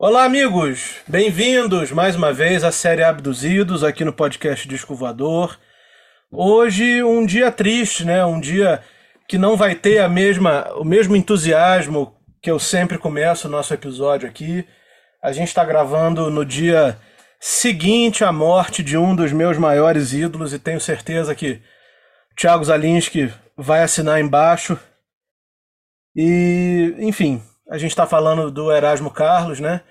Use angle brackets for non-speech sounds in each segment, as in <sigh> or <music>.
Olá, amigos! Bem-vindos mais uma vez à série Abduzidos aqui no podcast Disco Voador. Hoje, um dia triste, né? Um dia que não vai ter a mesma, o mesmo entusiasmo que eu sempre começo o nosso episódio aqui. A gente está gravando no dia seguinte à morte de um dos meus maiores ídolos e tenho certeza que Thiago Zalinski vai assinar embaixo. E, enfim, a gente está falando do Erasmo Carlos, né?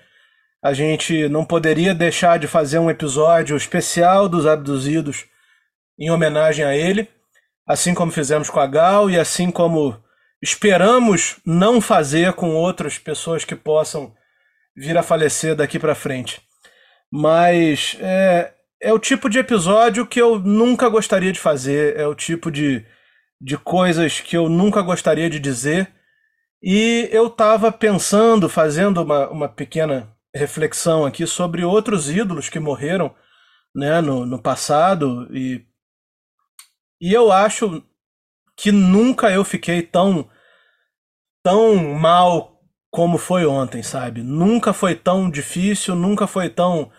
A gente não poderia deixar de fazer um episódio especial dos abduzidos em homenagem a ele, assim como fizemos com a Gal e assim como esperamos não fazer com outras pessoas que possam vir a falecer daqui para frente. Mas é, é o tipo de episódio que eu nunca gostaria de fazer, é o tipo de, de coisas que eu nunca gostaria de dizer e eu estava pensando, fazendo uma, uma pequena reflexão aqui sobre outros ídolos que morreram né, no, no passado, e, e eu acho que nunca eu fiquei tão, tão mal como foi ontem, sabe? Nunca foi tão difícil, nunca foi tão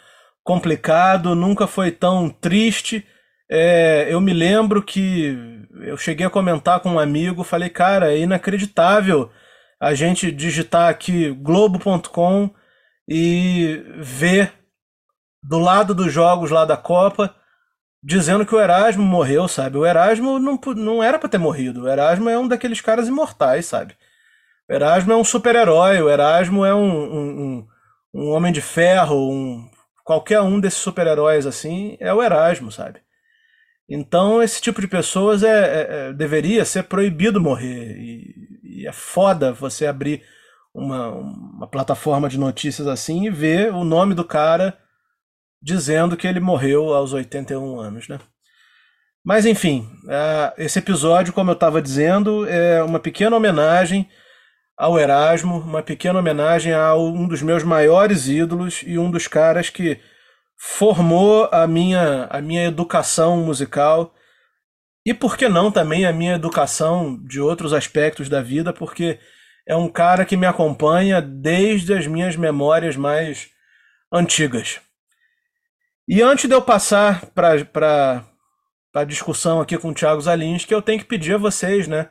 complicado, nunca foi tão triste. É, eu me lembro que eu cheguei a comentar com um amigo, falei, cara, é inacreditável a gente digitar aqui globo.com e ver do lado dos jogos lá da Copa dizendo que o Erasmo morreu, sabe? O Erasmo não, não era para ter morrido. O Erasmo é um daqueles caras imortais, sabe? O Erasmo é um super-herói, o Erasmo é um, um, um, homem de ferro, um, qualquer um desses super-heróis assim é o Erasmo, sabe? Então esse tipo de pessoas é, é, é deveria ser proibido morrer. E, é foda você abrir uma, uma plataforma de notícias assim e ver o nome do cara dizendo que ele morreu aos 81 anos, né? Mas enfim, é, esse episódio, como eu estava dizendo, é uma pequena homenagem ao Erasmo, uma pequena homenagem a um dos meus maiores ídolos e um dos caras que formou a minha, a minha educação musical e por que não também a minha educação de outros aspectos da vida, porque é um cara que me acompanha desde as minhas memórias mais antigas. E antes de eu passar para a discussão aqui com o Thiago Zalinski, eu tenho que pedir a vocês, né?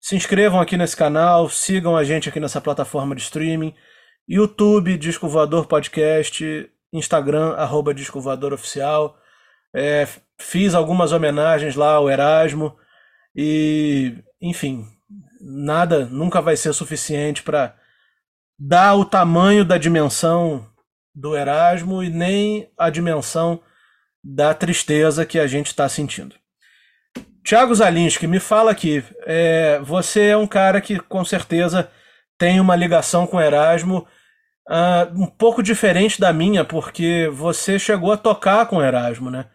Se inscrevam aqui nesse canal, sigam a gente aqui nessa plataforma de streaming, YouTube, Disco Voador Podcast, Instagram, arroba Disco Voador Oficial. É, fiz algumas homenagens lá ao Erasmo e, enfim, nada nunca vai ser suficiente para dar o tamanho da dimensão do Erasmo e nem a dimensão da tristeza que a gente está sentindo. Tiago Zalinski, me fala aqui, é, você é um cara que com certeza tem uma ligação com Erasmo uh, um pouco diferente da minha, porque você chegou a tocar com Erasmo, né?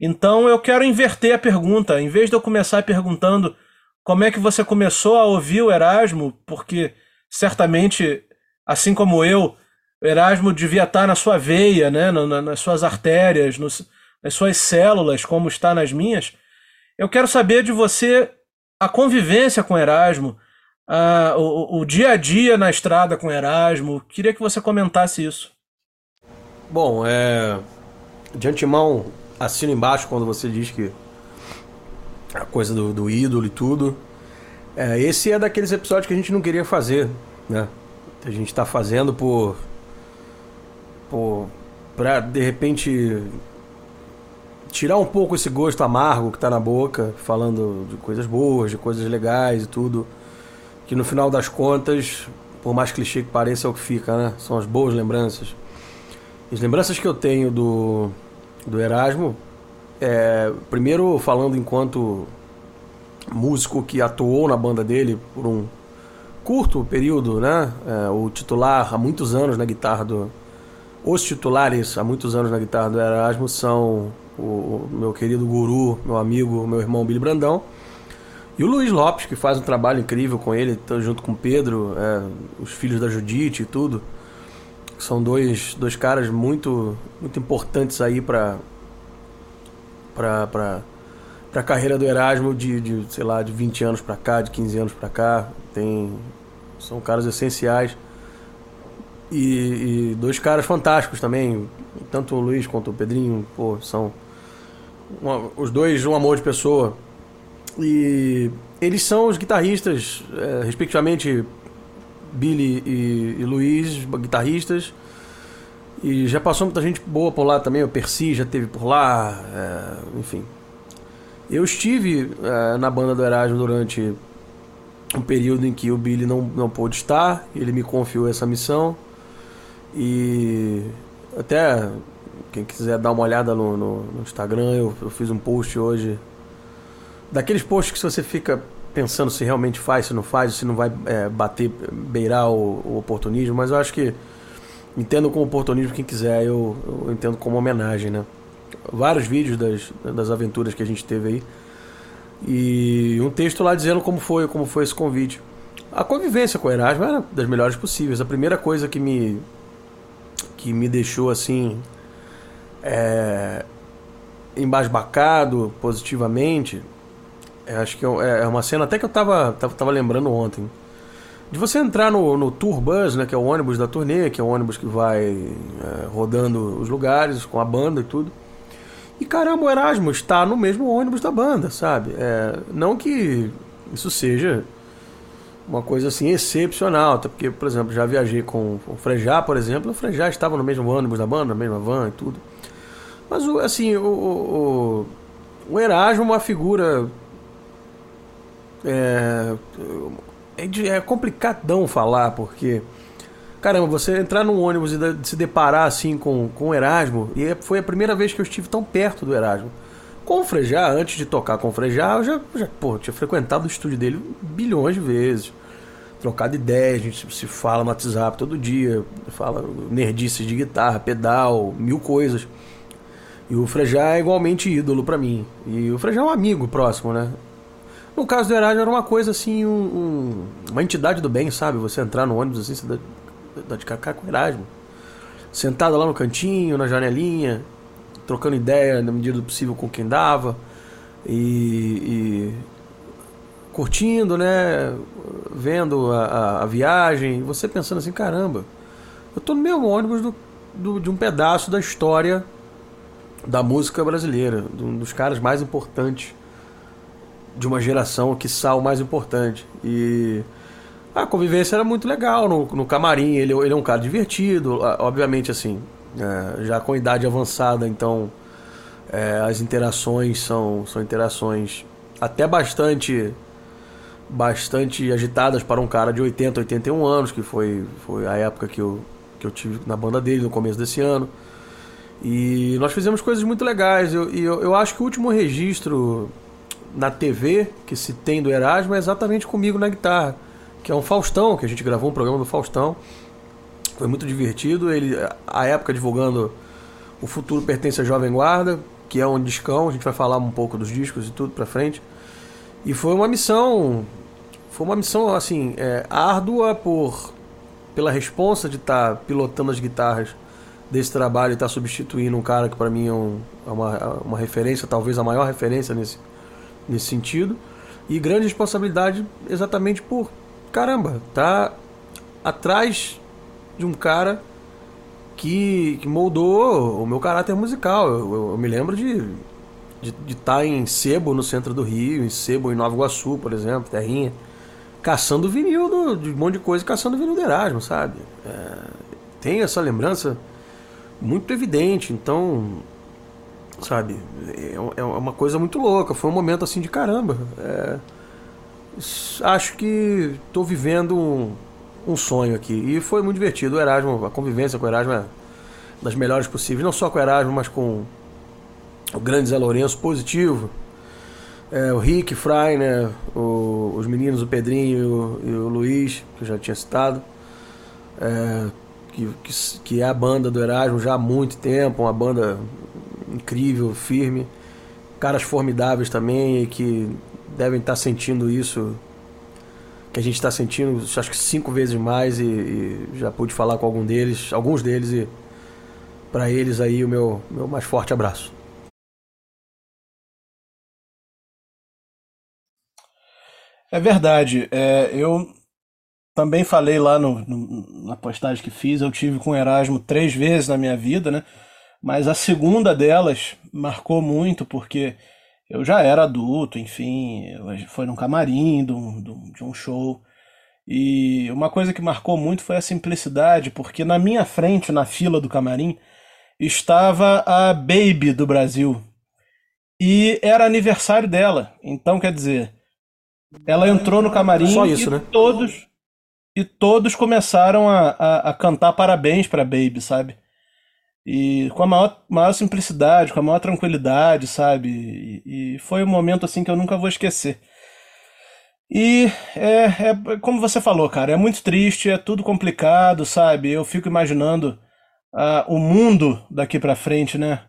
Então eu quero inverter a pergunta. Em vez de eu começar perguntando como é que você começou a ouvir o Erasmo, porque certamente, assim como eu, o Erasmo devia estar na sua veia, né, nas suas artérias, nas suas células, como está nas minhas. Eu quero saber de você a convivência com Erasmo, a, o, o dia a dia na estrada com Erasmo. Queria que você comentasse isso. Bom, é, de antemão, assino embaixo quando você diz que a coisa do, do ídolo e tudo. É, esse é daqueles episódios que a gente não queria fazer, né? A gente está fazendo por. por. pra de repente. tirar um pouco esse gosto amargo que tá na boca, falando de coisas boas, de coisas legais e tudo. Que no final das contas, por mais clichê que pareça, é o que fica, né? São as boas lembranças. As lembranças que eu tenho do do Erasmo. É, primeiro falando enquanto músico que atuou na banda dele por um curto período, né? É, o titular há muitos anos na guitarra do. Os titulares há muitos anos na guitarra do Erasmo são o, meu querido guru, meu amigo, meu irmão Billy Brandão. E o Luiz Lopes, que faz um trabalho incrível com ele, junto com o Pedro, é, os filhos da Judite e tudo. São dois, dois caras muito, muito importantes aí para para a carreira do Erasmo de, de, sei lá, de 20 anos para cá, de 15 anos para cá. Tem são caras essenciais E, e, dois caras fantásticos também, tanto o Luiz quanto o Pedrinho, pô, são uma, os dois um amor de pessoa. E eles são os guitarristas, é, respectivamente Billy e, e Luiz, guitarristas. E já passou muita gente boa por lá também, o Percy já teve por lá, é, enfim. Eu estive é, na banda do Erasmo durante um período em que o Billy não, não pôde estar, ele me confiou essa missão. E até quem quiser dar uma olhada no, no, no Instagram, eu, eu, fiz um post hoje. Daqueles posts que você fica pensando se realmente faz, se não faz, se não vai é, bater, beirar o, o, oportunismo, mas eu acho que entendo como oportunismo quem quiser, eu, eu entendo como homenagem, né? Vários vídeos das, das aventuras que a gente teve aí. E um texto lá dizendo como foi, como foi esse convite. A convivência com o Erasmo era das melhores possíveis. A primeira coisa que me que me deixou assim é, embasbacado positivamente, é, acho que é, é uma cena até que eu tava, tava, tava lembrando ontem. De você entrar no, no Tour Bus, né, que é o ônibus da turnê, que é o ônibus que vai é, rodando os lugares com a banda e tudo. E caramba, o Erasmo está no mesmo ônibus da banda, sabe? É, não que isso seja uma coisa assim excepcional, até porque, por exemplo, já viajei com o Frejá, por exemplo, o Frejá estava no mesmo ônibus da banda, na mesma van e tudo. Mas, assim, o, o, o Erasmo é uma figura. É, é, é complicadão falar, porque. Caramba, você entrar num ônibus e se deparar assim com, com o Erasmo, e é, foi a primeira vez que eu estive tão perto do Erasmo. Com o Frejá, antes de tocar com o Frejá, eu já, já pô, tinha frequentado o estúdio dele bilhões de vezes. Trocado ideias, a gente se fala no WhatsApp todo dia, fala nerdices de guitarra, pedal, mil coisas. E o Frejá é igualmente ídolo para mim. E o Frejá é um amigo próximo, né? No caso do Erasmo era uma coisa assim, um, um, uma entidade do bem, sabe? Você entrar no ônibus assim, você dá, dá de cacá com o Erasmo. Sentado lá no cantinho, na janelinha, trocando ideia na medida do possível com quem dava e, e curtindo, né? Vendo a, a, a, viagem, você pensando assim, caramba, eu tô no mesmo ônibus do, do, de um pedaço da história da música brasileira, de um dos caras mais importantes de uma geração, que o mais importante. E a convivência era muito legal no, no camarim, ele, ele é um cara divertido, obviamente assim, é, já com idade avançada, então é, as interações são, são interações até bastante bastante agitadas para um cara de 80, 81 anos, que foi, foi a época que eu, que eu tive na banda dele no começo desse ano. E nós fizemos coisas muito legais. E eu, eu, eu, acho que o último registro na TV que se tem do Erasmo é exatamente comigo na guitarra, que é um Faustão, que a gente gravou um programa do Faustão. Foi muito divertido. Ele, a época divulgando O Futuro Pertence à Jovem Guarda, que é um discão, a gente vai falar um pouco dos discos e tudo pra frente. E foi uma missão, foi uma missão assim, é, árdua por pela responsa de estar tá pilotando as guitarras desse trabalho e estar tá substituindo um cara que para mim é, um, é uma, uma referência, talvez a maior referência nesse, nesse sentido. E grande responsabilidade exatamente por, caramba, tá atrás de um cara que, que moldou o meu caráter musical. Eu, eu, eu me lembro de de estar tá em Sebo, no centro do Rio, em Sebo, em Nova Iguaçu, por exemplo, terrinha, caçando vinil do, de um monte de coisa, caçando vinil do Erasmo, sabe? É, tem essa lembrança muito evidente, então, sabe, é, é uma coisa muito louca, foi um momento assim de caramba. É, acho que estou vivendo um, um sonho aqui. E foi muito divertido. O Erasmo, a convivência com o Erasmo é das melhores possíveis. Não só com o Erasmo, mas com o grande Zé Lourenço, positivo. É, o Rick, Fry, né? O, os meninos, o Pedrinho e o, e o, Luiz, que eu já tinha citado. É, que, que, que, é a banda do Erasmo já há muito tempo, uma banda incrível, firme. Caras formidáveis também e que devem estar sentindo isso que a gente está sentindo, acho que cinco vezes mais e, e, já pude falar com algum deles, alguns deles e para eles aí o meu, meu mais forte abraço. É verdade. É, eu também falei lá no, no, na postagem que fiz, eu tive com Erasmo três vezes na minha vida, né? Mas a segunda delas marcou muito porque eu já era adulto, enfim, foi num camarim de um, de um show. E uma coisa que marcou muito foi a simplicidade, porque na minha frente, na fila do camarim, estava a Baby do Brasil. E era aniversário dela. Então, quer dizer, ela entrou no camarim Só isso, e né? todos e todos começaram a, a, a cantar parabéns para Baby, sabe? E com a maior, maior simplicidade, com a maior tranquilidade, sabe? E, e foi um momento assim que eu nunca vou esquecer. E é, é como você falou, cara, é muito triste, é tudo complicado, sabe? Eu fico imaginando uh, o mundo daqui para frente, né?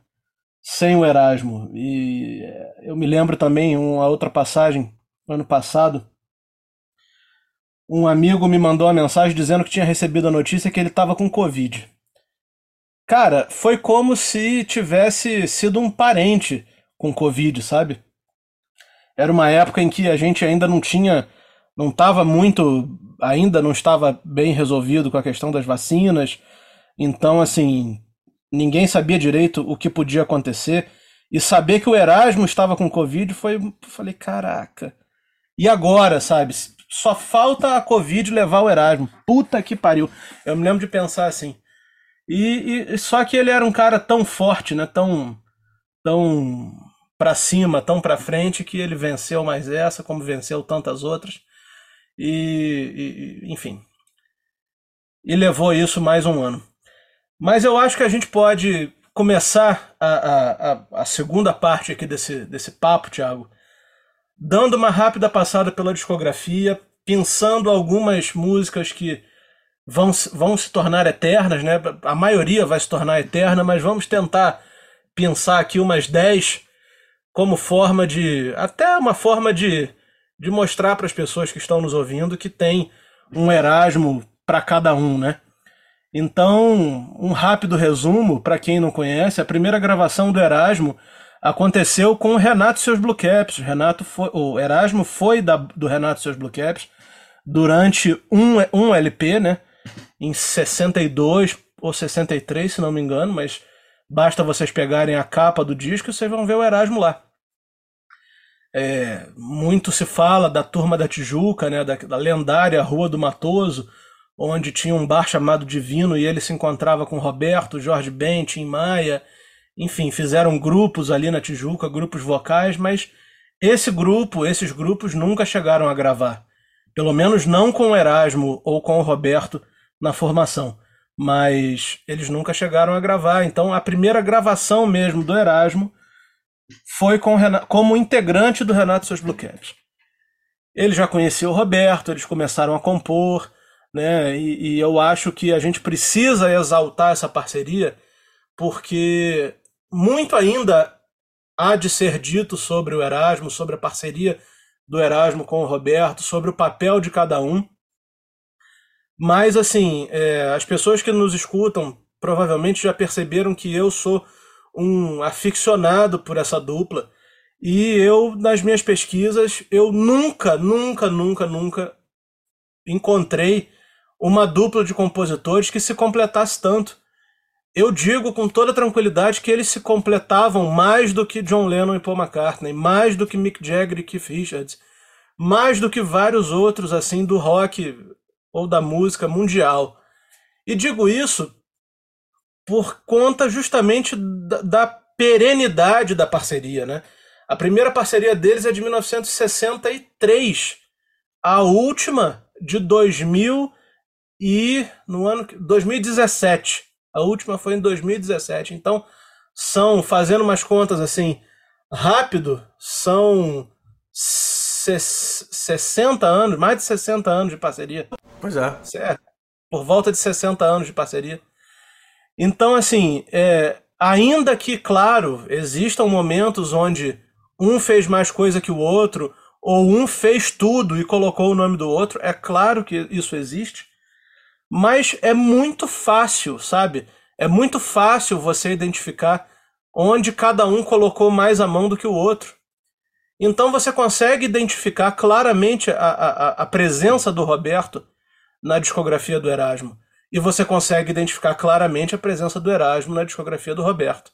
Sem o Erasmo. E eu me lembro também uma outra passagem ano passado. Um amigo me mandou uma mensagem dizendo que tinha recebido a notícia que ele estava com Covid. Cara, foi como se tivesse sido um parente com Covid, sabe? Era uma época em que a gente ainda não tinha, não estava muito, ainda não estava bem resolvido com a questão das vacinas. Então, assim, ninguém sabia direito o que podia acontecer. E saber que o Erasmo estava com Covid foi. Falei, caraca. E agora, sabe? Só falta a Covid levar o Erasmo. Puta que pariu. Eu me lembro de pensar assim. E, e só que ele era um cara tão forte, né? Tão. Tão para cima, tão para frente, que ele venceu mais essa, como venceu tantas outras. E, e, enfim. E levou isso mais um ano. Mas eu acho que a gente pode começar a, a, a, segunda parte aqui desse, desse papo, Thiago, dando uma rápida passada pela discografia, pensando algumas músicas que vão, vão se tornar eternas, né? A maioria vai se tornar eterna, mas vamos tentar pensar aqui umas 10 como forma de. até uma forma de, de mostrar para as pessoas que estão nos ouvindo que tem um Erasmo para cada um, né? Então, um rápido resumo para quem não conhece: a primeira gravação do Erasmo aconteceu com o Renato e seus Blue Caps. Renato foi, o Erasmo foi da, do Renato e seus Blue Caps durante um, um LP, né? Em 62 ou 63, se não me engano, mas basta vocês pegarem a capa do disco e vocês vão ver o Erasmo lá. É, muito se fala da Turma da Tijuca, né, da, da, lendária Rua do Matoso, onde tinha um bar chamado Divino e ele se encontrava com Roberto, Jorge Ben, Tim Maia, enfim, fizeram grupos ali na Tijuca, grupos vocais, mas esse grupo, esses grupos nunca chegaram a gravar. Pelo menos não com o Erasmo ou com o Roberto na formação. Mas eles nunca chegaram a gravar. Então a primeira gravação mesmo do Erasmo foi com Renato, como integrante do Renato seus Blue. Ele já conhecia o Roberto, eles começaram a compor, né? E, e, eu acho que a gente precisa exaltar essa parceria, porque muito ainda há de ser dito sobre o Erasmo, sobre a parceria do Erasmo com o Roberto, sobre o papel de cada um. Mas, assim, é, as pessoas que nos escutam provavelmente já perceberam que eu sou um aficionado por essa dupla. E eu, nas minhas pesquisas, eu nunca, nunca, nunca, nunca encontrei uma dupla de compositores que se completasse tanto. Eu digo com toda tranquilidade que eles se completavam mais do que John Lennon e Paul McCartney, mais do que Mick Jagger e Keith Richards, mais do que vários outros assim do rock ou da música mundial. E digo isso por conta justamente da, da perenidade da parceria, né? A primeira parceria deles é de 1963, a última de 2000 e no ano 2017. A última foi em 2017. Então, são fazendo umas contas assim, rápido, são 60 anos, mais de 60 anos de parceria. Pois é. Certo. Por volta de 60 anos de parceria. Então, assim, é, ainda que, claro, existam momentos onde um fez mais coisa que o outro, ou um fez tudo e colocou o nome do outro, é claro que isso existe, mas é muito fácil, sabe? É muito fácil você identificar onde cada um colocou mais a mão do que o outro. Então você consegue identificar claramente a, a, a presença do Roberto na discografia do Erasmo. E você consegue identificar claramente a presença do Erasmo na discografia do Roberto.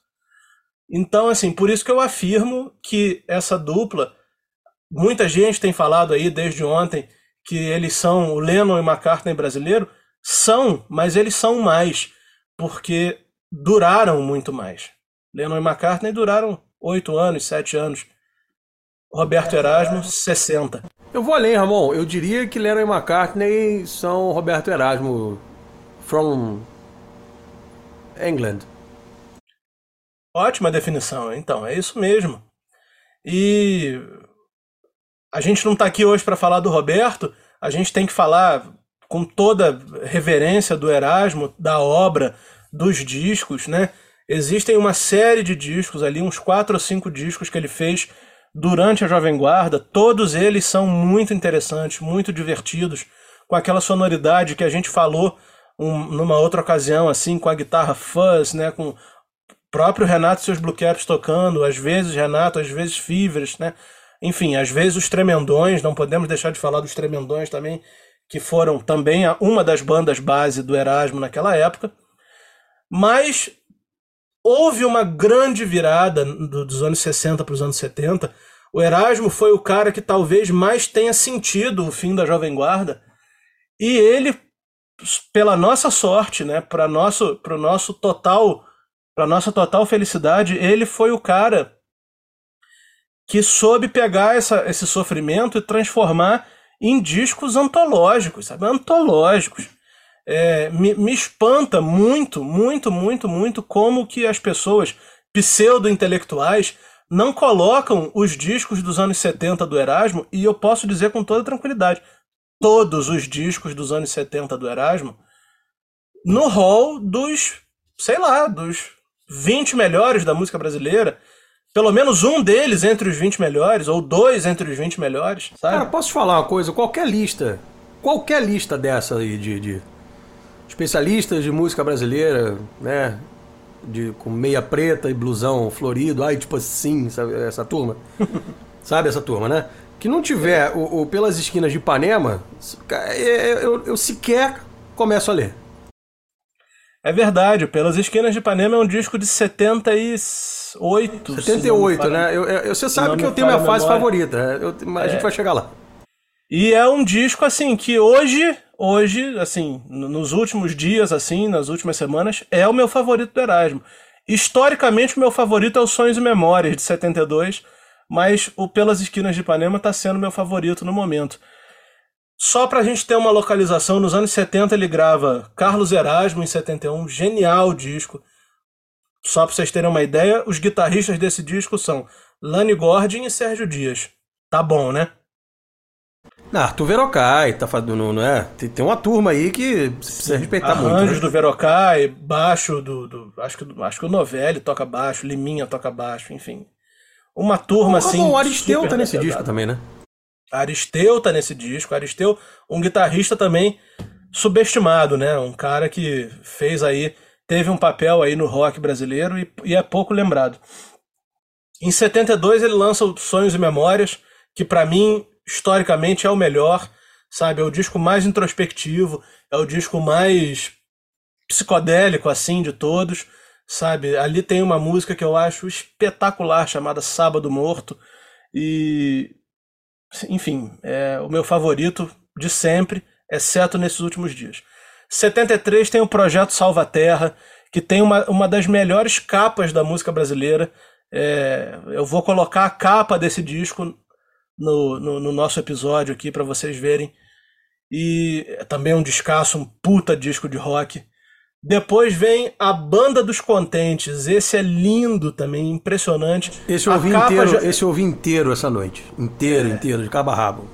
Então, assim, por isso que eu afirmo que essa dupla, muita gente tem falado aí desde ontem que eles são o Lennon e McCartney brasileiro, são, mas eles são mais, porque duraram muito mais. Lennon e McCartney duraram oito anos, sete anos. Roberto Erasmo, 60. Eu vou além, Ramon. Eu diria que Lennon e McCartney são Roberto Erasmo from England. Ótima definição, então, é isso mesmo. E a gente não está aqui hoje para falar do Roberto, a gente tem que falar com toda reverência do Erasmo, da obra, dos discos, né? Existem uma série de discos ali, uns quatro ou cinco discos que ele fez durante a Jovem Guarda. Todos eles são muito interessantes, muito divertidos, com aquela sonoridade que a gente falou um, numa outra ocasião, assim, com a guitarra fuzz, né? Com o próprio Renato e seus Blue Caps tocando, às vezes Renato, às vezes Fivers, né? Enfim, às vezes os Tremendões, não podemos deixar de falar dos Tremendões também, que foram também uma das bandas base do Erasmo naquela época. Mas houve uma grande virada dos anos 60 para os anos 70. O Erasmo foi o cara que talvez mais tenha sentido o fim da Jovem Guarda. E ele, pela nossa sorte, né, para nosso, pro nosso total, para nossa total felicidade, ele foi o cara que soube pegar essa, esse sofrimento e transformar em discos antológicos, sabe? Antológicos é, me, me espanta muito, muito, muito, muito como que as pessoas pseudo-intelectuais não colocam os discos dos anos 70 do Erasmo, e eu posso dizer com toda tranquilidade, todos os discos dos anos 70 do Erasmo, no hall dos, sei lá, dos 20 melhores da música brasileira. Pelo menos um deles entre os 20 melhores, ou dois entre os 20 melhores, sabe? Cara, posso te falar uma coisa? Qualquer lista, qualquer lista dessa aí de, de especialistas de música brasileira, né? De, com meia preta e blusão florido, ai, tipo assim, sabe, essa turma. <laughs> sabe essa turma, né? Que não tiver o, o Pelas Esquinas de Ipanema, eu, eu, eu sequer começo a ler. É verdade, Pelas Esquinas de Ipanema é um disco de 78. 78, né? Eu, eu, você sabe que eu tenho minha fase favorita. Eu, a é. gente vai chegar lá. E é um disco, assim, que hoje hoje, assim, nos últimos dias, assim, nas últimas semanas, é o meu favorito do Erasmo. Historicamente, o meu favorito é o Sonhos e Memórias, de 72, mas o Pelas Esquinas de Ipanema está sendo meu favorito no momento. Só para a gente ter uma localização, nos anos 70 ele grava Carlos Erasmo em 71, genial disco. Só para vocês terem uma ideia, os guitarristas desse disco são Lani Gordon e Sérgio Dias. Tá bom, né? Não, Arthur Verocai, tá fazendo, não é? Tem, tem, uma turma aí que precisa respeitar Arranjos muito. Arranjos né? do Verocai, baixo do, do, acho que acho que o Novelli toca baixo, Liminha toca baixo, enfim. Uma turma o, assim. O Aristeu tá nesse disco também, né? Aristeu tá nesse disco. Aristeu, um guitarrista também subestimado, né? Um cara que fez aí, teve um papel aí no rock brasileiro e, e é pouco lembrado. Em 72 ele lança o Sonhos e Memórias, que para mim historicamente é o melhor, sabe? É o disco mais introspectivo, é o disco mais psicodélico, assim, de todos, sabe? Ali tem uma música que eu acho espetacular, chamada Sábado Morto, e. Enfim, é o meu favorito de sempre, exceto nesses últimos dias. 73 tem o projeto Salva Terra, que tem uma, uma das melhores capas da música brasileira. É, eu vou colocar a capa desse disco no, no, no nosso episódio aqui para vocês verem. E também um descasso, um puta disco de rock. Depois vem a Banda dos Contentes. Esse é lindo também, impressionante. Esse eu, ouvi inteiro, já... esse eu ouvi inteiro essa noite. Inteiro, é. inteiro, de cabo a rabo.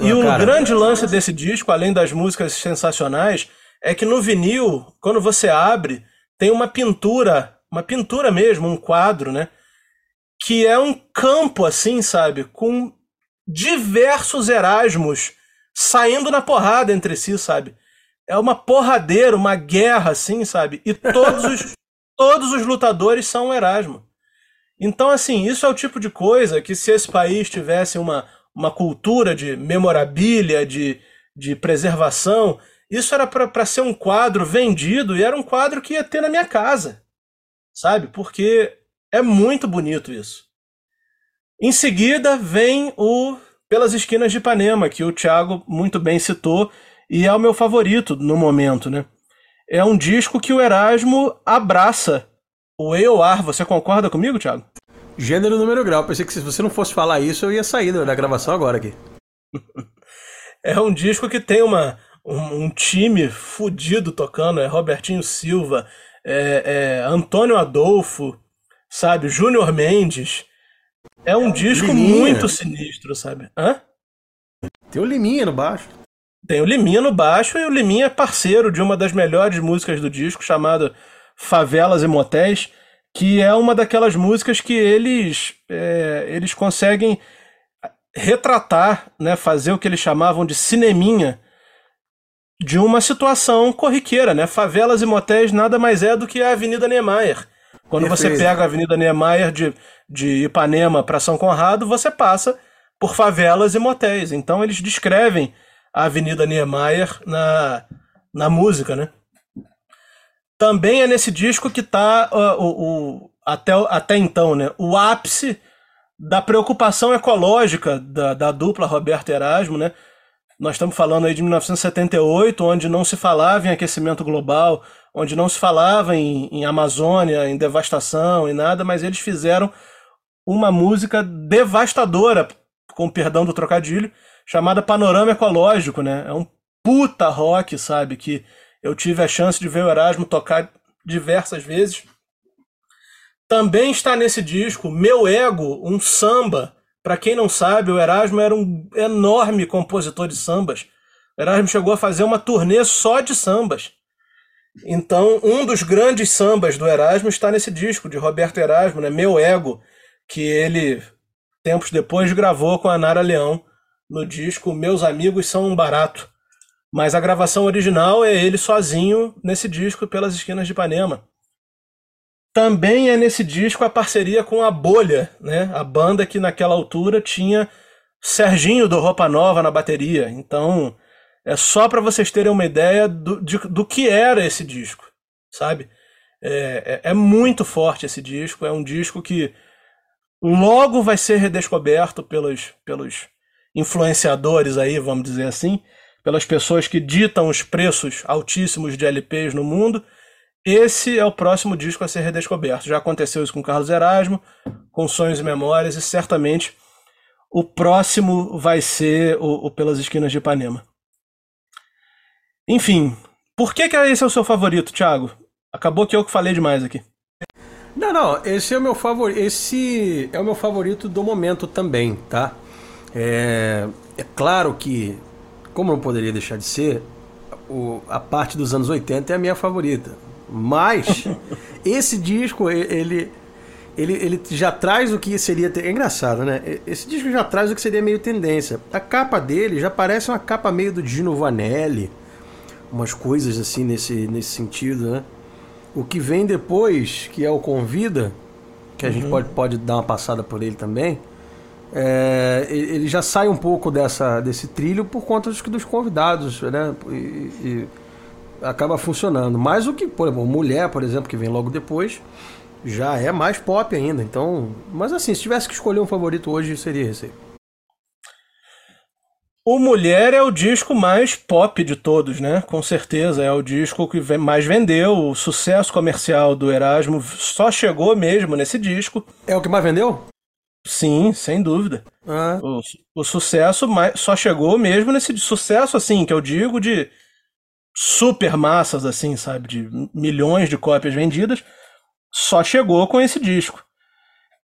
E ah, o cara, grande lance desse disco, além das músicas sensacionais, é que no vinil, quando você abre, tem uma pintura, uma pintura mesmo, um quadro, né? Que é um campo assim, sabe? Com diversos Erasmos saindo na porrada entre si, sabe? É uma porradeira, uma guerra, assim, sabe? E todos os, <laughs> todos os lutadores são Erasmo. Então, assim, isso é o tipo de coisa que se esse país tivesse uma, uma cultura de memorabilia, de, de preservação, Isso era para ser um quadro vendido e era um quadro que ia ter na minha casa, sabe? Porque é muito bonito isso. Em seguida vem o Pelas Esquinas de Ipanema, que o Thiago muito bem citou e é o meu favorito no momento, né? É um disco que o Erasmo abraça o EOR. Você concorda comigo, Thiago? Gênero, número, grau. Pensei que se você não fosse falar isso, eu ia sair da gravação agora aqui. <laughs> é um disco que tem uma, um, um time fudido tocando. É Robertinho Silva, é, é Antônio Adolfo, sabe? Júnior Mendes. É um disco Liminha. muito sinistro, sabe? Hã? Tem o Liminha no baixo. Tem o Liminha no baixo e o Liminha é parceiro de uma das melhores músicas do disco, chamada Favelas e Motéis, que é uma daquelas músicas que eles, é, eles conseguem retratar, né, fazer o que eles chamavam de cineminha de uma situação corriqueira, né? Favelas e motéis nada mais é do que a Avenida Niemeyer. Quando Perfeito. você pega a Avenida Niemeyer de, de Ipanema para São Conrado, você passa por favelas e motéis. Então eles descrevem a Avenida Niemeyer na, na música, né? Também é nesse disco que está uh, o, o, até, até então, né? O ápice da preocupação ecológica da, da dupla Roberto Erasmo, né? Nós estamos falando aí de 1978, onde não se falava em aquecimento global, onde não se falava em, em Amazônia, em devastação e nada, mas eles fizeram uma música devastadora, com perdão do trocadilho, chamada Panorama Ecológico, né? É um puta rock, sabe? Que eu tive a chance de ver o Erasmo tocar diversas vezes. Também está nesse disco Meu Ego, um samba. Para quem não sabe, o Erasmo era um enorme compositor de sambas. O Erasmo chegou a fazer uma turnê só de sambas. Então, um dos grandes sambas do Erasmo está nesse disco de Roberto Erasmo, né? Meu Ego, que ele tempos depois gravou com a Nara Leão no disco Meus Amigos São um Barato. Mas a gravação original é ele sozinho nesse disco pelas esquinas de Ipanema. Também é nesse disco a parceria com a Bolha, né? A banda que naquela altura tinha Serginho do Roupa Nova na bateria. Então, é só para vocês terem uma ideia do, de, do que era esse disco, sabe? É, é, é muito forte esse disco. É um disco que logo vai ser redescoberto pelos, pelos influenciadores aí, vamos dizer assim, pelas pessoas que ditam os preços altíssimos de LPs no mundo, esse é o próximo disco a ser redescoberto. Já aconteceu isso com Carlos Erasmo, com Sonhos e Memórias, e certamente o próximo vai ser o, o Pelas Esquinas de Ipanema. Enfim, por que, que esse é o seu favorito, Thiago? Acabou que eu que falei demais aqui. Não, não, esse é o meu favorito. Esse é o meu favorito do momento também, tá? É, é claro que, como não poderia deixar de ser, o, a parte dos anos 80 é a minha favorita. Mas <laughs> esse disco, ele, ele, ele já traz o que seria. É engraçado, né? Esse disco já traz o que seria meio tendência. A capa dele já parece uma capa meio do Dino Vanelli, umas coisas assim nesse, nesse sentido, né? O que vem depois, que é o Convida, que a uhum. gente pode, pode dar uma passada por ele também é, ele já sai um pouco dessa, desse trilho por conta dos, dos convidados, né? E, e, acaba funcionando. Mas o que, por exemplo, Mulher, por exemplo, que vem logo depois, já é mais pop ainda. Então, mas assim, se tivesse que escolher um favorito hoje, seria esse. O Mulher é o disco mais pop de todos, né? Com certeza. É o disco que mais vendeu. O sucesso comercial do Erasmo só chegou mesmo nesse disco. É o que mais vendeu? Sim, sem dúvida. Ah. O, o, sucesso só chegou mesmo nesse sucesso, assim, que eu digo de super massas, assim, sabe? De milhões de cópias vendidas. Só chegou com esse disco.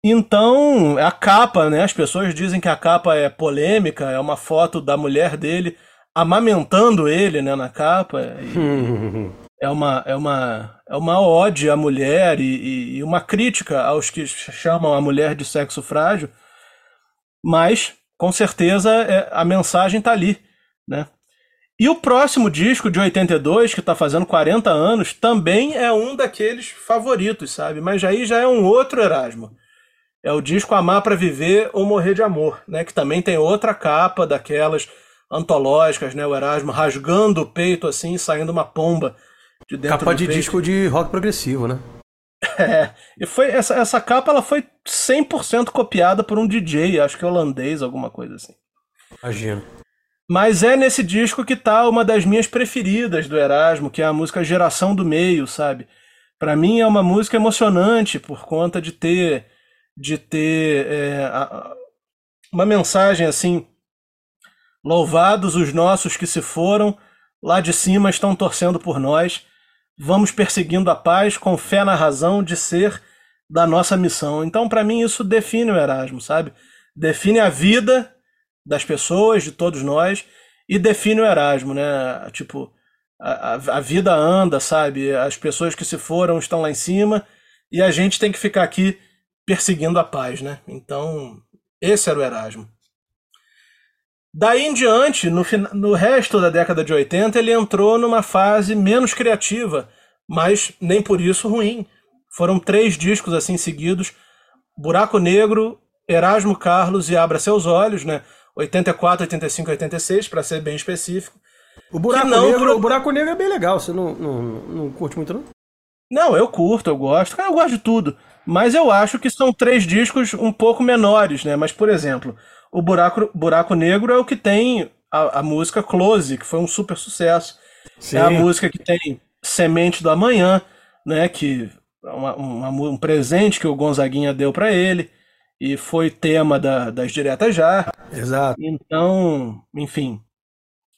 Então, a capa, né? As pessoas dizem que a capa é polêmica, é uma foto da mulher dele amamentando ele, né, na capa. E... <laughs> é uma, é uma, é uma ode à mulher e, e, uma crítica aos que chamam a mulher de sexo frágil, mas com certeza é, a mensagem está ali, né? E o próximo disco de 82, que está fazendo 40 anos, também é um daqueles favoritos, sabe? Mas aí já é um outro Erasmo. É o disco Amar para Viver ou Morrer de Amor, né? Que também tem outra capa daquelas antológicas, né? O Erasmo rasgando o peito assim, saindo uma pomba de dentro Capa de peito. disco de rock progressivo, né? É, e foi essa, essa capa ela foi 100% copiada por um DJ, acho que holandês, alguma coisa assim. Imagino. Mas é nesse disco que tá uma das minhas preferidas do Erasmo, que é a música Geração do Meio, sabe? Para mim é uma música emocionante por conta de ter de ter é, uma mensagem assim Louvados os nossos que se foram, lá de cima estão torcendo por nós. Vamos perseguindo a paz com fé na razão de ser da nossa missão. Então, para mim, isso define o Erasmo, sabe? Define a vida das pessoas, de todos nós, e define o Erasmo, né? Tipo, a, a, vida anda, sabe? As pessoas que se foram estão lá em cima e a gente tem que ficar aqui perseguindo a paz, né? Então, esse era o Erasmo. Daí em diante, no, no resto da década de 80, ele entrou numa fase menos criativa, mas nem por isso ruim. Foram três discos assim seguidos: Buraco Negro, Erasmo Carlos e Abra Seus Olhos, né? 84, 85 86, para ser bem específico. O Buraco, Negro, pro... o Buraco Negro é bem legal, você não, não, não curte muito, não? Não, eu curto, eu gosto. Eu gosto de tudo. Mas eu acho que são três discos um pouco menores, né? Mas, por exemplo, o Buraco, Buraco Negro é o que tem a, a música Close, que foi um super sucesso. Sim. É a música que tem Semente do Amanhã, né? Que é uma, uma, um presente que o Gonzaguinha deu para ele. E foi tema da, das diretas já. Exato. Então, enfim.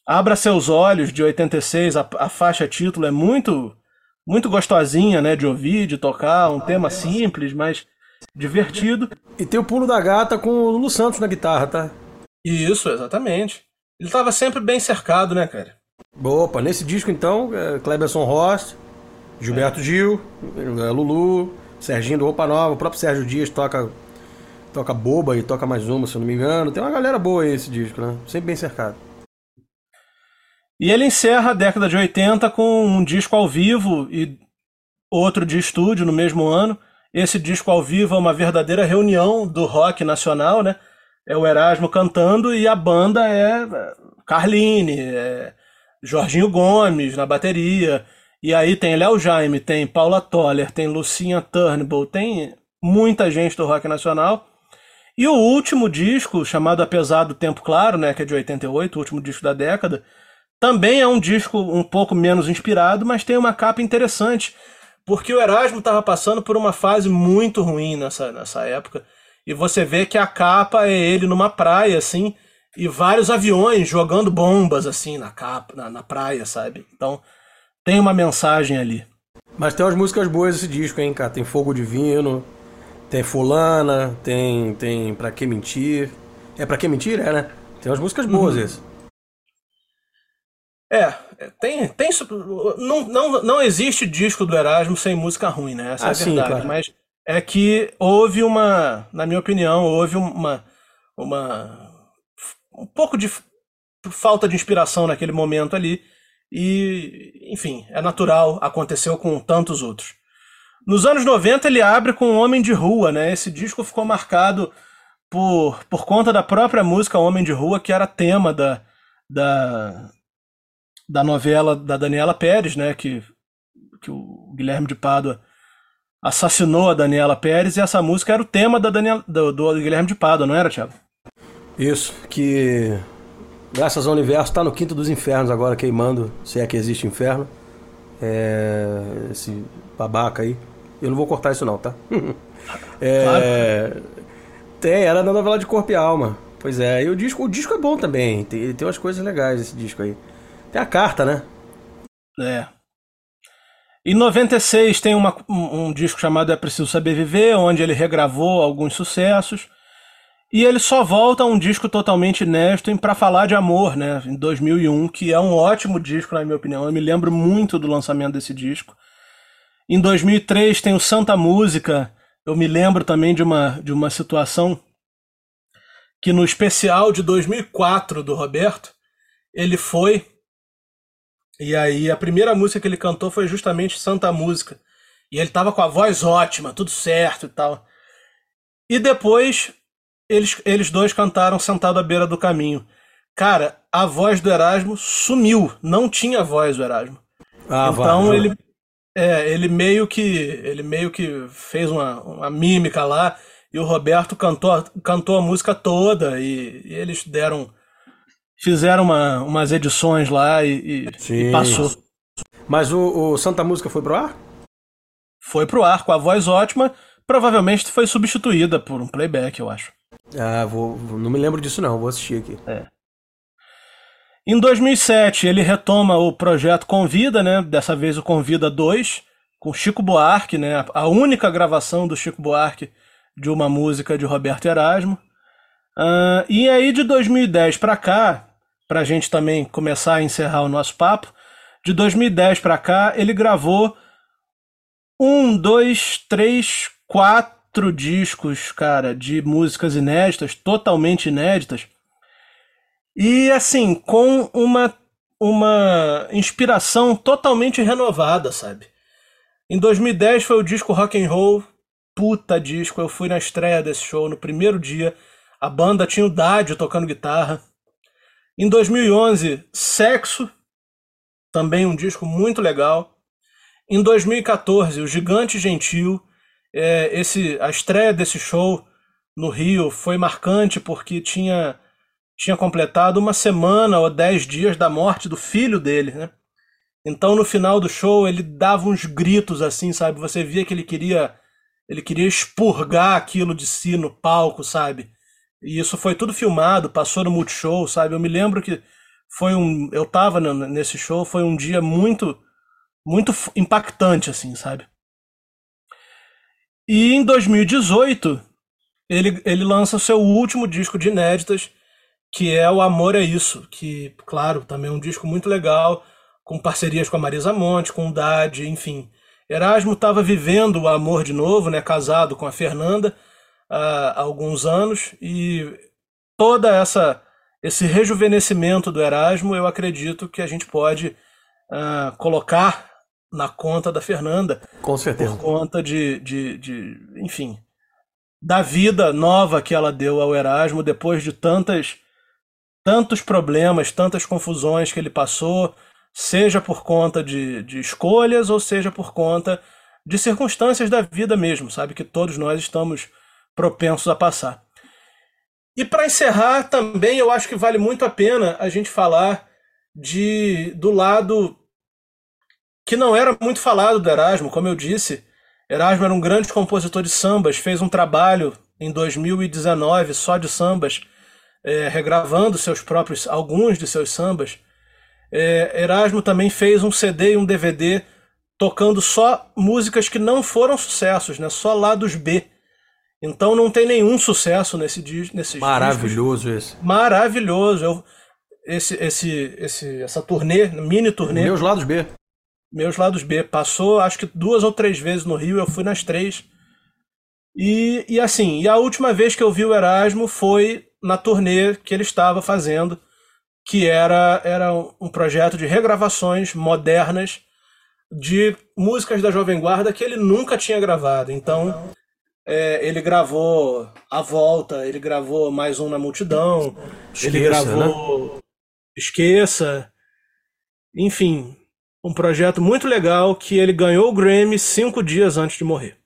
Abra Seus Olhos, de 86, a, a faixa título é muito muito gostosinha, né, de ouvir, de tocar, um tema simples, mas divertido. E tem o pulo da gata com o Lulu Santos na guitarra, tá? Isso, exatamente. Ele tava sempre bem cercado, né, cara? Opa, nesse disco então, é Cleberson Ross, Gilberto é. Gil, é, Lulu, Serginho do Roupa Nova, o próprio Sérgio Dias toca toca boba e toca mais uma, se eu não me engano. Tem uma galera boa aí esse disco, né? Sempre bem cercado. E ele encerra a década de 80 com um disco ao vivo e outro de estúdio no mesmo ano, esse disco ao vivo é uma verdadeira reunião do rock nacional, né? É o Erasmo cantando e a banda é Carline, é Jorginho Gomes na bateria. E aí tem Léo Jaime, tem Paula Toller, tem Lucinha Turnbull, tem muita gente do rock nacional. E o último disco, chamado Apesar do Tempo Claro, né, que é de 88, o último disco da década, também é um disco um pouco menos inspirado, mas tem uma capa interessante porque o Erasmo estava passando por uma fase muito ruim nessa, nessa época. E você vê que a capa é ele numa praia, assim, e vários aviões jogando bombas, assim, na, capa, na, na praia, sabe? Então, tem uma mensagem ali. Mas tem umas músicas boas esse disco, hein, cara? Tem Fogo Divino, tem Fulana, tem, tem Pra Que Mentir. É Pra Que Mentir, é, né? Tem umas músicas boas uhum. esse. É, tem, tem não, não, não existe disco do Erasmo sem música ruim, né? Essa ah, é a sim, verdade. Claro. Mas é que houve uma, na minha opinião, houve uma, uma um pouco de falta de inspiração naquele momento ali. E, enfim, é natural, aconteceu com tantos outros. Nos anos 90 ele abre com Homem de Rua, né? Esse disco ficou marcado por, por conta da própria música Homem de Rua, que era tema da, da, da novela da Daniela Pérez, né, que, que o Guilherme de Pádua assassinou a Daniela Pérez e essa música era o tema da Daniela, do, do Guilherme de Pádua, não era, Thiago? Isso, que graças ao universo está no quinto dos infernos agora queimando, se é que existe inferno. É, esse babaca aí. Eu não vou cortar isso não, tá? <laughs> é, claro. Tem, era na novela de Corpo e Alma. Pois é, e o disco, o disco é bom também. Tem, tem umas coisas legais esse disco aí. Tem a carta, né? É. Em 96 tem uma, um, um disco chamado É Preciso Saber Viver, onde ele regravou alguns sucessos. E ele só volta a um disco totalmente inédito Pra Falar de Amor, né? Em 2001, que é um ótimo disco, na minha opinião. Eu me lembro muito do lançamento desse disco. Em 2003 tem o Santa Música. Eu me lembro também de uma, de uma situação que no especial de 2004 do Roberto, ele foi e aí a primeira música que ele cantou foi justamente Santa Música. E ele tava com a voz ótima, tudo certo e tal. E depois eles, eles dois cantaram Sentado à Beira do Caminho. Cara, a voz do Erasmo sumiu, não tinha voz do Erasmo. Ah, então vai, ele é, ele meio que ele meio que fez uma, uma mímica lá e o Roberto cantou, cantou a música toda e, e eles deram fizeram uma, umas edições lá e, e, passou. Mas o, o, Santa Música foi pro ar? Foi pro ar com a voz ótima, provavelmente foi substituída por um playback, eu acho. Ah, vou, não me lembro disso não, vou assistir aqui. É. Em 2007, ele retoma o projeto Convida, né? Dessa vez o Convida 2, com Chico Buarque, né? A única gravação do Chico Buarque de uma música de Roberto Erasmo. Uh, e aí de 2010 para cá, para a gente também começar a encerrar o nosso papo, de 2010 para cá ele gravou um, dois, três, quatro discos, cara, de músicas inéditas, totalmente inéditas e assim, com uma, uma inspiração totalmente renovada, sabe? Em 2010 foi o disco Rock and Roll, puta disco, eu fui na estreia desse show no primeiro dia. A banda tinha o Dádio tocando guitarra. Em 2011, Sexo, também um disco muito legal. Em 2014, o Gigante Gentil, é, esse, a estreia desse show no Rio foi marcante porque tinha tinha completado uma semana ou dez dias da morte do filho dele, né? Então no final do show ele dava uns gritos assim, sabe? Você via que ele queria ele queria expurgar aquilo de si no palco, sabe? E isso foi tudo filmado, passou no Multishow, sabe? Eu me lembro que foi um eu tava nesse show, foi um dia muito muito impactante assim, sabe? E em 2018 ele, ele lança o seu último disco de inéditas, que é O Amor é Isso, que, claro, também é um disco muito legal, com parcerias com a Marisa Monte, com o Dade, enfim. Erasmo estava vivendo o amor de novo, né, casado com a Fernanda há alguns anos, e toda essa esse rejuvenescimento do Erasmo, eu acredito que a gente pode uh, colocar na conta da Fernanda. Com certeza. Por conta de, de, de, enfim, da vida nova que ela deu ao Erasmo depois de tantas tantos problemas, tantas confusões que ele passou, seja por conta de, de escolhas ou seja por conta de circunstâncias da vida mesmo, sabe? Que todos nós estamos propensos a passar. E para encerrar, também eu acho que vale muito a pena a gente falar de do lado que não era muito falado do Erasmo, como eu disse. Erasmo era um grande compositor de sambas, fez um trabalho em 2019 só de sambas é, regravando seus próprios alguns de seus sambas. É, Erasmo também fez um CD e um DVD tocando só músicas que não foram sucessos, né? Só lados B. Então não tem nenhum sucesso nesse nesse Maravilhoso discos. esse. Maravilhoso. Eu, esse, esse, esse, essa turnê, mini turnê. Meus lados B. Meus lados B. Passou, acho que duas ou três vezes no Rio, eu fui nas três. E, e assim, e a última vez que eu vi o Erasmo foi na turnê que ele estava fazendo, que era, era um projeto de regravações modernas de músicas da Jovem Guarda que ele nunca tinha gravado. Então, é, ele gravou A Volta, ele gravou Mais Um na Multidão, Esqueça, ele gravou né? Esqueça. Enfim, um projeto muito legal que ele ganhou o Grammy cinco dias antes de morrer.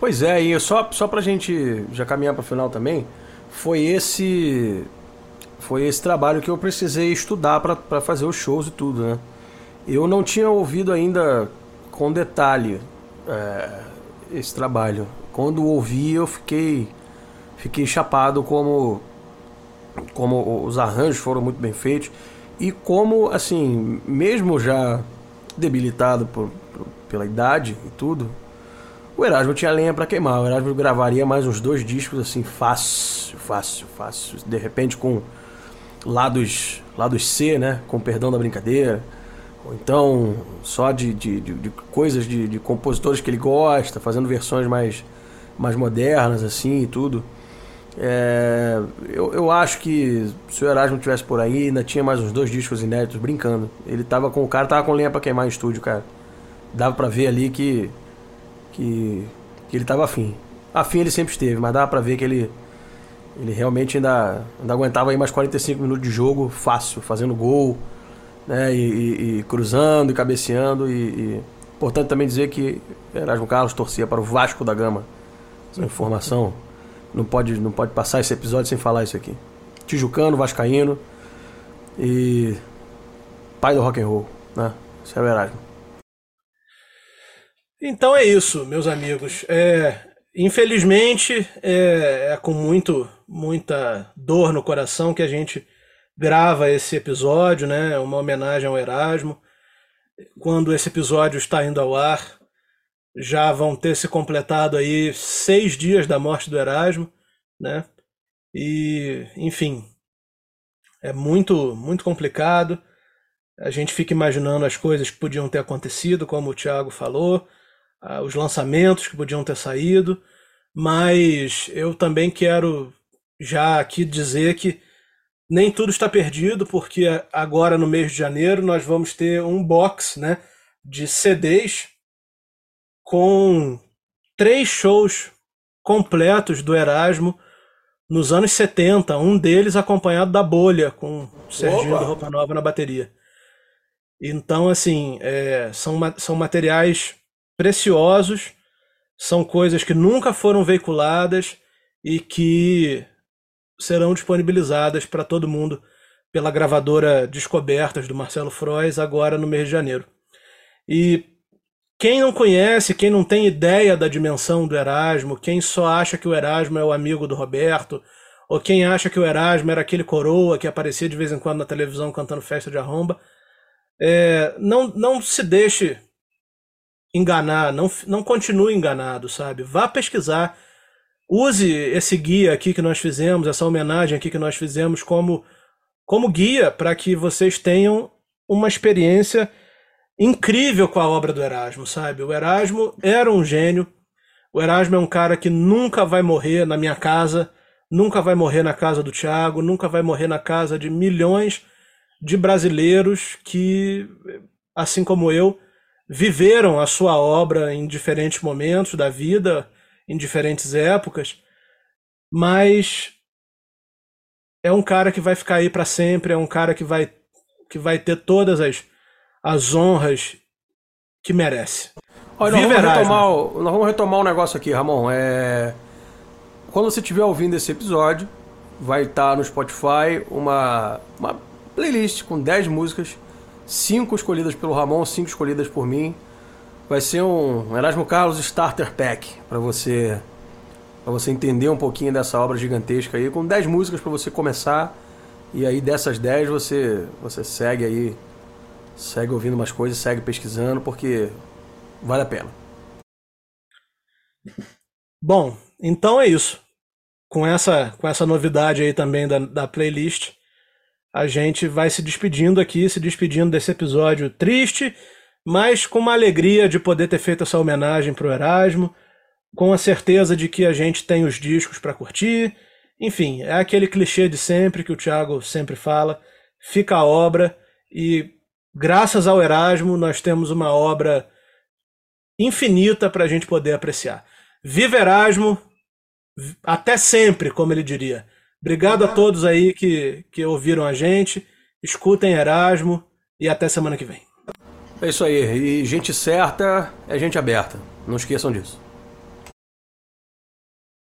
Pois é, e só, só pra gente já caminhar para o final também, foi esse foi esse trabalho que eu precisei estudar para fazer os shows e tudo, né? Eu não tinha ouvido ainda com detalhe é, esse trabalho. Quando ouvi, eu fiquei fiquei chapado como como os arranjos foram muito bem feitos e como assim, mesmo já debilitado por, por pela idade e tudo, o Erasmo tinha lenha para queimar. O Erasmo gravaria mais uns dois discos assim, fácil, fácil, fácil. De repente com lados, lados C, né? Com perdão da brincadeira. Ou então só de, de, de, de coisas de, de, compositores que ele gosta, fazendo versões mais, mais modernas assim e tudo. É, eu, eu acho que se o Erasmo tivesse por aí, ainda tinha mais uns dois discos inéditos brincando. Ele tava com o cara, tava com lenha para queimar em estúdio, cara. Dava para ver ali que que, que ele estava afim. Afim ele sempre esteve, mas dava pra ver que ele, Ele realmente ainda, ainda aguentava aí mais 45 minutos de jogo fácil, fazendo gol, né? E, e, e cruzando e cabeceando. E, e, importante também dizer que Erasmo Carlos torcia para o Vasco da Gama. Essa informação não pode, não pode passar esse episódio sem falar isso aqui. Tijucano, Vascaíno e pai do rock and roll, né? Esse é o Erasmo. Então é isso, meus amigos. É, infelizmente, é, é, com muito, muita dor no coração que a gente grava esse episódio, né? Uma homenagem ao Erasmo. Quando esse episódio está indo ao ar, já vão ter se completado aí seis dias da morte do Erasmo, né? E, enfim, é muito, muito complicado. A gente fica imaginando as coisas que podiam ter acontecido, como o Thiago falou, os lançamentos que podiam ter saído, mas eu também quero já aqui dizer que nem tudo está perdido, porque agora no mês de janeiro nós vamos ter um box né, de CDs com três shows completos do Erasmo nos anos 70, um deles acompanhado da Bolha, com o Serginho do Roupa Nova na bateria. Então, assim, é, são, são materiais preciosos, são coisas que nunca foram veiculadas e que serão disponibilizadas para todo mundo pela gravadora Descobertas do Marcelo Frois agora no mês de janeiro. E quem não conhece, quem não tem ideia da dimensão do Erasmo, quem só acha que o Erasmo é o amigo do Roberto, ou quem acha que o Erasmo era aquele coroa que aparecia de vez em quando na televisão cantando festa de arromba, é, não, não se deixe enganar, não, não continue enganado, sabe? Vá pesquisar. Use esse guia aqui que nós fizemos, essa homenagem aqui que nós fizemos como, como guia para que vocês tenham uma experiência incrível com a obra do Erasmo, sabe? O Erasmo era um gênio. O Erasmo é um cara que nunca vai morrer na minha casa, nunca vai morrer na casa do Tiago, nunca vai morrer na casa de milhões de brasileiros que, assim como eu, viveram a sua obra em diferentes momentos da vida, em diferentes épocas, mas é um cara que vai ficar aí para sempre, é um cara que vai que vai ter todas as as honras que merece. Olha, nós vamos, retomar, o, nós vamos retomar um negócio aqui, Ramon. É... Quando você estiver ouvindo esse episódio, vai estar no Spotify uma, uma playlist com 10 músicas, 5 escolhidas pelo Ramon, 5 escolhidas por mim. Vai ser um Erasmo Carlos Starter Pack para você para você entender um pouquinho dessa obra gigantesca aí, com 10 músicas para você começar. E aí dessas 10 você você segue aí segue ouvindo umas coisas, segue pesquisando, porque vale a pena. Bom, então é isso. Com essa, com essa novidade aí também da, da playlist, a gente vai se despedindo aqui, se despedindo desse episódio triste, mas com uma alegria de poder ter feito essa homenagem para o Erasmo, com a certeza de que a gente tem os discos para curtir. Enfim, é aquele clichê de sempre que o Thiago sempre fala. Fica a obra e graças ao Erasmo, nós temos uma obra infinita para a gente poder apreciar. Viva Erasmo, até sempre, como ele diria. Obrigado a todos aí que, que ouviram a gente. Escutem Erasmo e até semana que vem. É isso aí. E gente certa é gente aberta. Não esqueçam disso.